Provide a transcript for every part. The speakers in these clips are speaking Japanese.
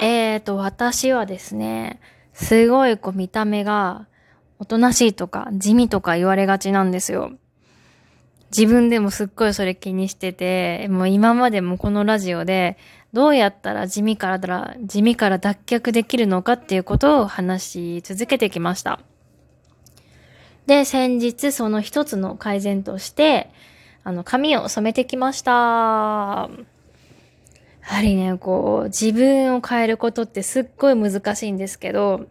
えーと、私はですね、すごいこう見た目がおとなしいとか地味とか言われがちなんですよ。自分でもすっごいそれ気にしてて、もう今までもこのラジオでどうやったら地味からだ地味から脱却できるのかっていうことを話し続けてきました。で、先日その一つの改善として、あの、髪を染めてきました。やはりね、こう、自分を変えることってすっごい難しいんですけど、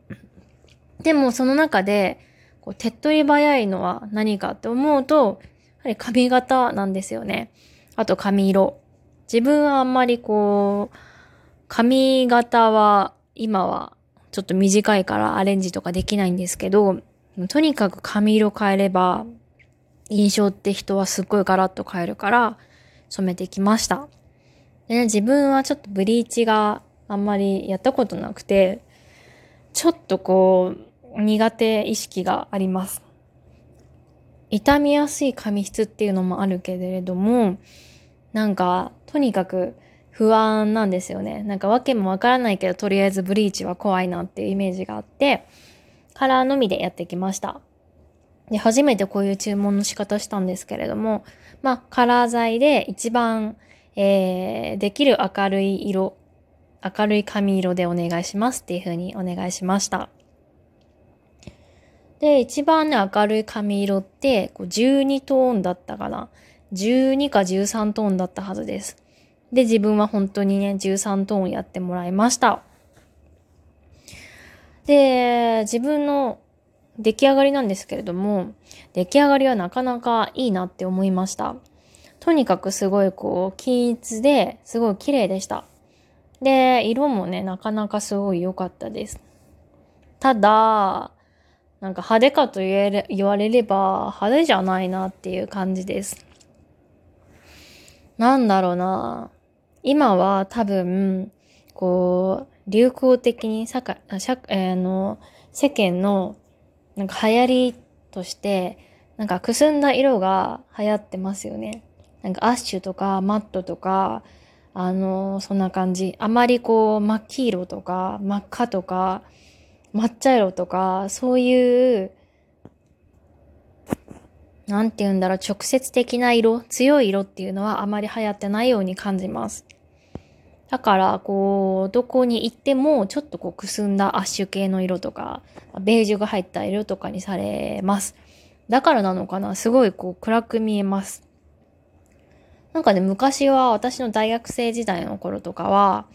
でもその中で、こう手っ取り早いのは何かって思うと、やはり髪型なんですよね。あと髪色。自分はあんまりこう、髪型は今はちょっと短いからアレンジとかできないんですけど、とにかく髪色変えれば、印象って人はすっごいガラッと変えるから、染めてきました。で、ね、自分はちょっとブリーチがあんまりやったことなくて、ちょっとこう、苦手意識があります。傷みやすい髪質っていうのもあるけれども、なんか、とにかく不安なんですよね。なんか訳もわからないけど、とりあえずブリーチは怖いなっていうイメージがあって、カラーのみでやってきました。で、初めてこういう注文の仕方したんですけれども、まあ、カラー剤で一番、えー、できる明るい色、明るい髪色でお願いしますっていう風にお願いしました。で、一番ね、明るい髪色って、こう12トーンだったかな。12か13トーンだったはずです。で、自分は本当にね、13トーンやってもらいました。で、自分の出来上がりなんですけれども、出来上がりはなかなかいいなって思いました。とにかくすごいこう、均一で、すごい綺麗でした。で、色もね、なかなかすごい良かったです。ただ、なんか派手かと言えれ言われれば派手じゃないなっていう感じです。なんだろうな。今は多分、こう、流行的に社会、社、えー、の、世間の、なんか流行りとして、なんかくすんだ色が流行ってますよね。なんかアッシュとかマットとか、あの、そんな感じ。あまりこう、真っ黄色とか、真っ赤とか、抹茶色とか、そういう、なんて言うんだろう、直接的な色、強い色っていうのはあまり流行ってないように感じます。だから、こう、どこに行っても、ちょっとこう、くすんだアッシュ系の色とか、ベージュが入った色とかにされます。だからなのかなすごいこう、暗く見えます。なんかね、昔は私の大学生時代の頃とかは、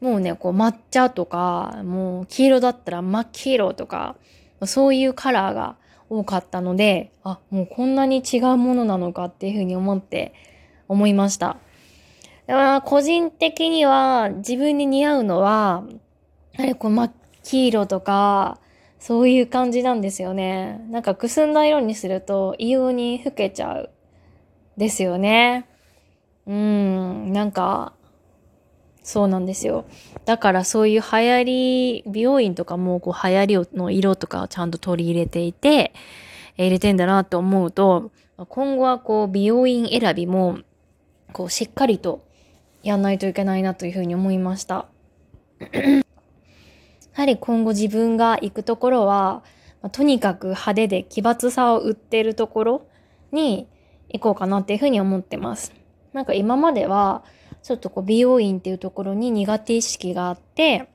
もうね、こう抹茶とか、もう黄色だったら真っ黄色とか、そういうカラーが多かったので、あ、もうこんなに違うものなのかっていうふうに思って思いました。個人的には自分に似合うのは、やはりこう真っ黄色とか、そういう感じなんですよね。なんかくすんだ色にすると異様に老けちゃう。ですよね。うん、なんか、そうなんですよ。だからそういう流行り、美容院とかもこう流行りの色とかをちゃんと取り入れていて、入れてんだなと思うと、今後はこう美容院選びも、こうしっかりとやんないといけないなというふうに思いました。やはり今後自分が行くところは、とにかく派手で奇抜さを売ってるところに行こうかなっていうふうに思ってます。なんか今までは、ちょっとこう美容院っていうところに苦手意識があって、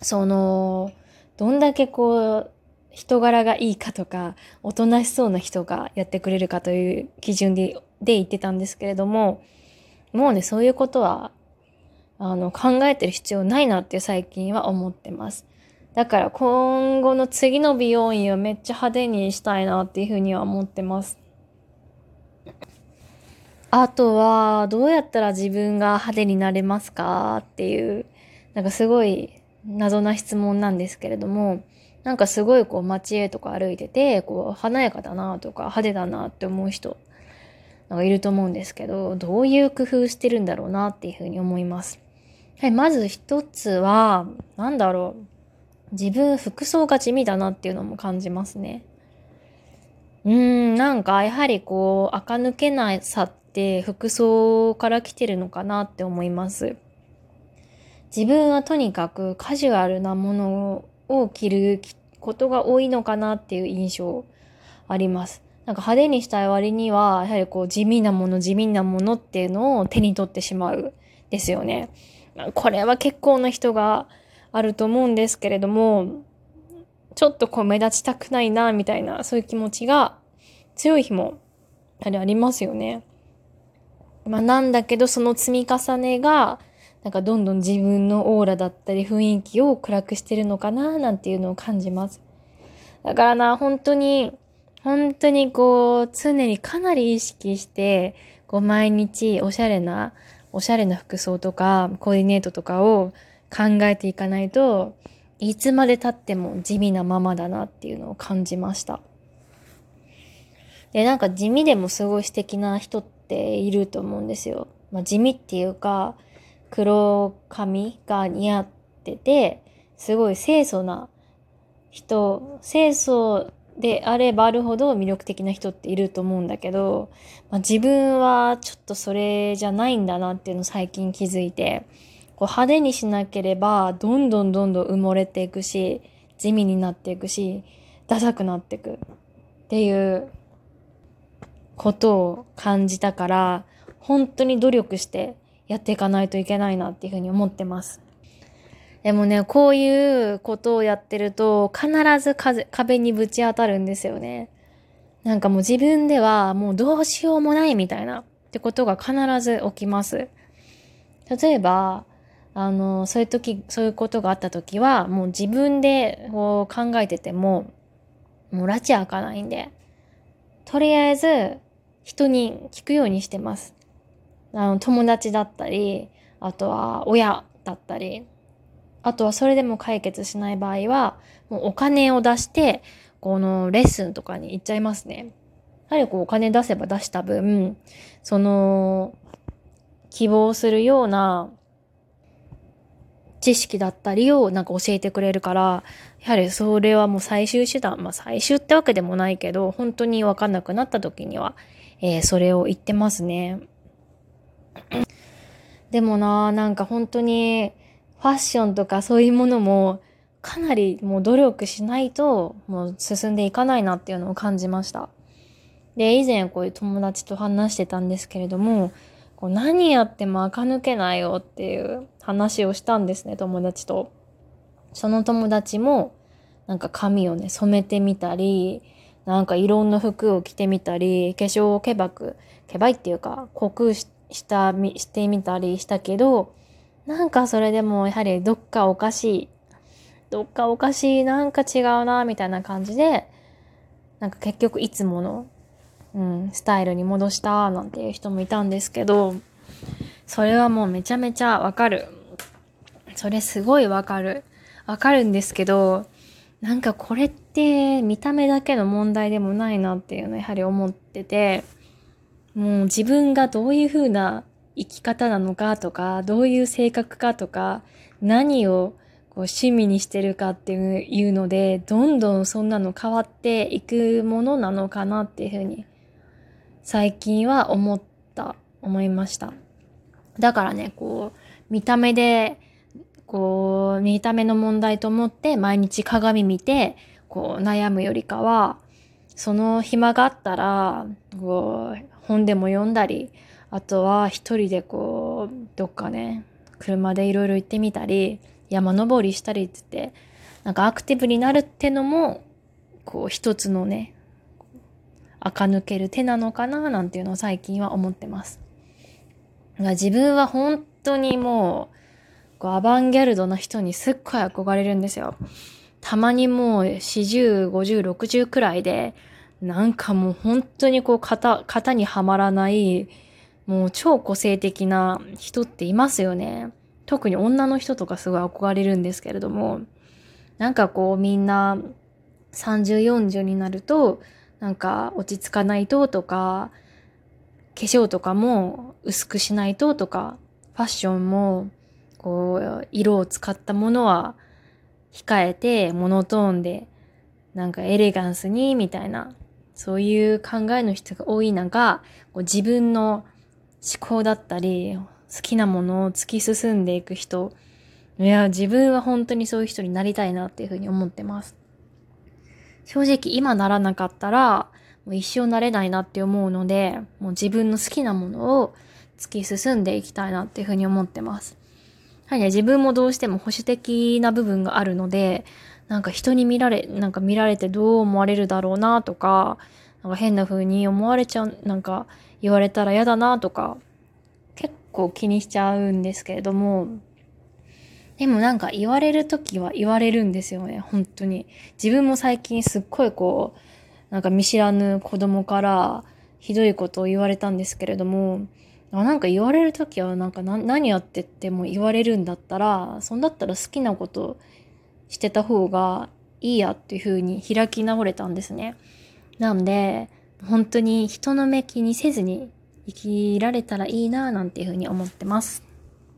その、どんだけこう、人柄がいいかとか、おとなしそうな人がやってくれるかという基準で、で言ってたんですけれども、もうね、そういうことは、あの、考えてる必要ないなって最近は思ってます。だから今後の次の美容院をめっちゃ派手にしたいなっていうふうには思ってます。あとは、どうやったら自分が派手になれますかっていう、なんかすごい謎な質問なんですけれども、なんかすごいこう街へとか歩いてて、こう華やかだなとか派手だなって思う人、なんかいると思うんですけど、どういう工夫してるんだろうなっていうふうに思います。はい、まず一つは、なんだろう。自分服装が地味だなっていうのも感じますね。うーん、なんかやはりこう、垢抜けないさって服装から来てるのかなって思います。自分はとにかくカジュアルなものを着ることが多いのかなっていう印象あります。なんか派手にしたい割には、やはりこう地味なもの、地味なものっていうのを手に取ってしまうですよね。これは結構な人があると思うんですけれども、ちょっとこう目立ちたくないな、みたいな、そういう気持ちが強い日も、やはりありますよね。まあなんだけど、その積み重ねが、なんかどんどん自分のオーラだったり雰囲気を暗くしてるのかな、なんていうのを感じます。だからな、本当に、本当にこう、常にかなり意識して、こう毎日おしゃれな、おしゃれな服装とか、コーディネートとかを考えていかないと、いつまで経っても地味なままだなっていうのを感じました。で、なんか地味でもすごい素敵な人ってていると思うんですよ。まあ、地味っていうか、黒髪が似合ってて、すごい清楚な人、清楚であればあるほど魅力的な人っていると思うんだけど、まあ、自分はちょっとそれじゃないんだなっていうのを最近気づいて、こう派手にしなければどんどんどんどん埋もれていくし、地味になっていくし、ダサくなっていくっていうことを感じたから、本当に努力してやっていかないといけないなっていうふうに思ってます。でもね、こういうことをやってると、必ず壁にぶち当たるんですよね。なんかもう自分ではもうどうしようもないみたいなってことが必ず起きます。例えば、あの、そういう時、そういうことがあった時は、もう自分でこう考えてても、もう拉致開かないんで、とりあえず人に聞くようにしてます。あの、友達だったり、あとは親だったり、あとはそれでも解決しない場合は、もうお金を出して、このレッスンとかに行っちゃいますね。やはりこうお金出せば出した分、その、希望するような知識だったりをなんか教えてくれるから、やはりそれはもう最終手段、まあ最終ってわけでもないけど、本当にわかんなくなった時には、えー、それを言ってますね。でもな、なんか本当にファッションとかそういうものもかなりもう努力しないともう進んでいかないなっていうのを感じました。で、以前こういう友達と話してたんですけれども、こう何やっても垢抜けないよっていう話をしたんですね、友達と。その友達もなんか髪をね、染めてみたり、なんかいろんな服を着てみたり、化粧をけばく、けばいっていうか、濃くした、してみたりしたけど、なんかそれでもやはりどっかおかしい。どっかおかしい、なんか違うな、みたいな感じで、なんか結局いつもの、うん、スタイルに戻した、なんていう人もいたんですけど、それはもうめちゃめちゃわかる。それすごいわかる。わかるんですけど、なんかこれって見た目だけの問題でもないなっていうのをやはり思ってて、もう自分がどういう風な生き方なのかとか、どういう性格かとか、何をこう趣味にしてるかっていうので、どんどんそんなの変わっていくものなのかなっていうふうに、最近は思った、思いました。だからね、こう、見た目で、こう、見た目の問題と思って毎日鏡見て、こう、悩むよりかは、その暇があったら、こう、本でも読んだり、あとは一人でこう、どっかね、車でいろいろ行ってみたり、山登りしたりってって、なんかアクティブになるってのも、こう一つのね、垢抜ける手なのかななんていうのを最近は思ってます。自分は本当にもう、こうアバンギャルドな人にすっごい憧れるんですよ。たまにもう40、50、60くらいで、なんかもう本当にこう型、型にはまらない、もう超個性的な人っていますよね。特に女の人とかすごい憧れるんですけれども、なんかこうみんな30、40になると、なんか落ち着かないととか、化粧とかも薄くしないととか、ファッションもこう色を使ったものは控えてモノトーンでなんかエレガンスにみたいなそういう考えの人が多い中こう自分の思考だったり、好きなものを突き進んでいく人いや、自分は本当にそういう人になりたいなっていうふうに思ってます。正直今ならなかったら、もう一生なれないなって思うので、もう自分の好きなものを突き進んでいきたいなっていうふうに思ってます。はい、ね、自分もどうしても保守的な部分があるので、なんか人に見られ、なんか見られてどう思われるだろうなとか、なんか変な風に思われちゃう、なんか言われたら嫌だなとか、結構気にしちゃうんですけれども、でもなんか言われるときは言われるんですよね、本当に。自分も最近すっごいこう、なんか見知らぬ子供からひどいことを言われたんですけれども、なんか言われる時はなんか何やってっても言われるんだったら、そんだったら好きなことしてた方がいいやっていう風に開き直れたんですね。なんで、本当に人の目気にせずに生きられたらいいななんていう風に思ってます。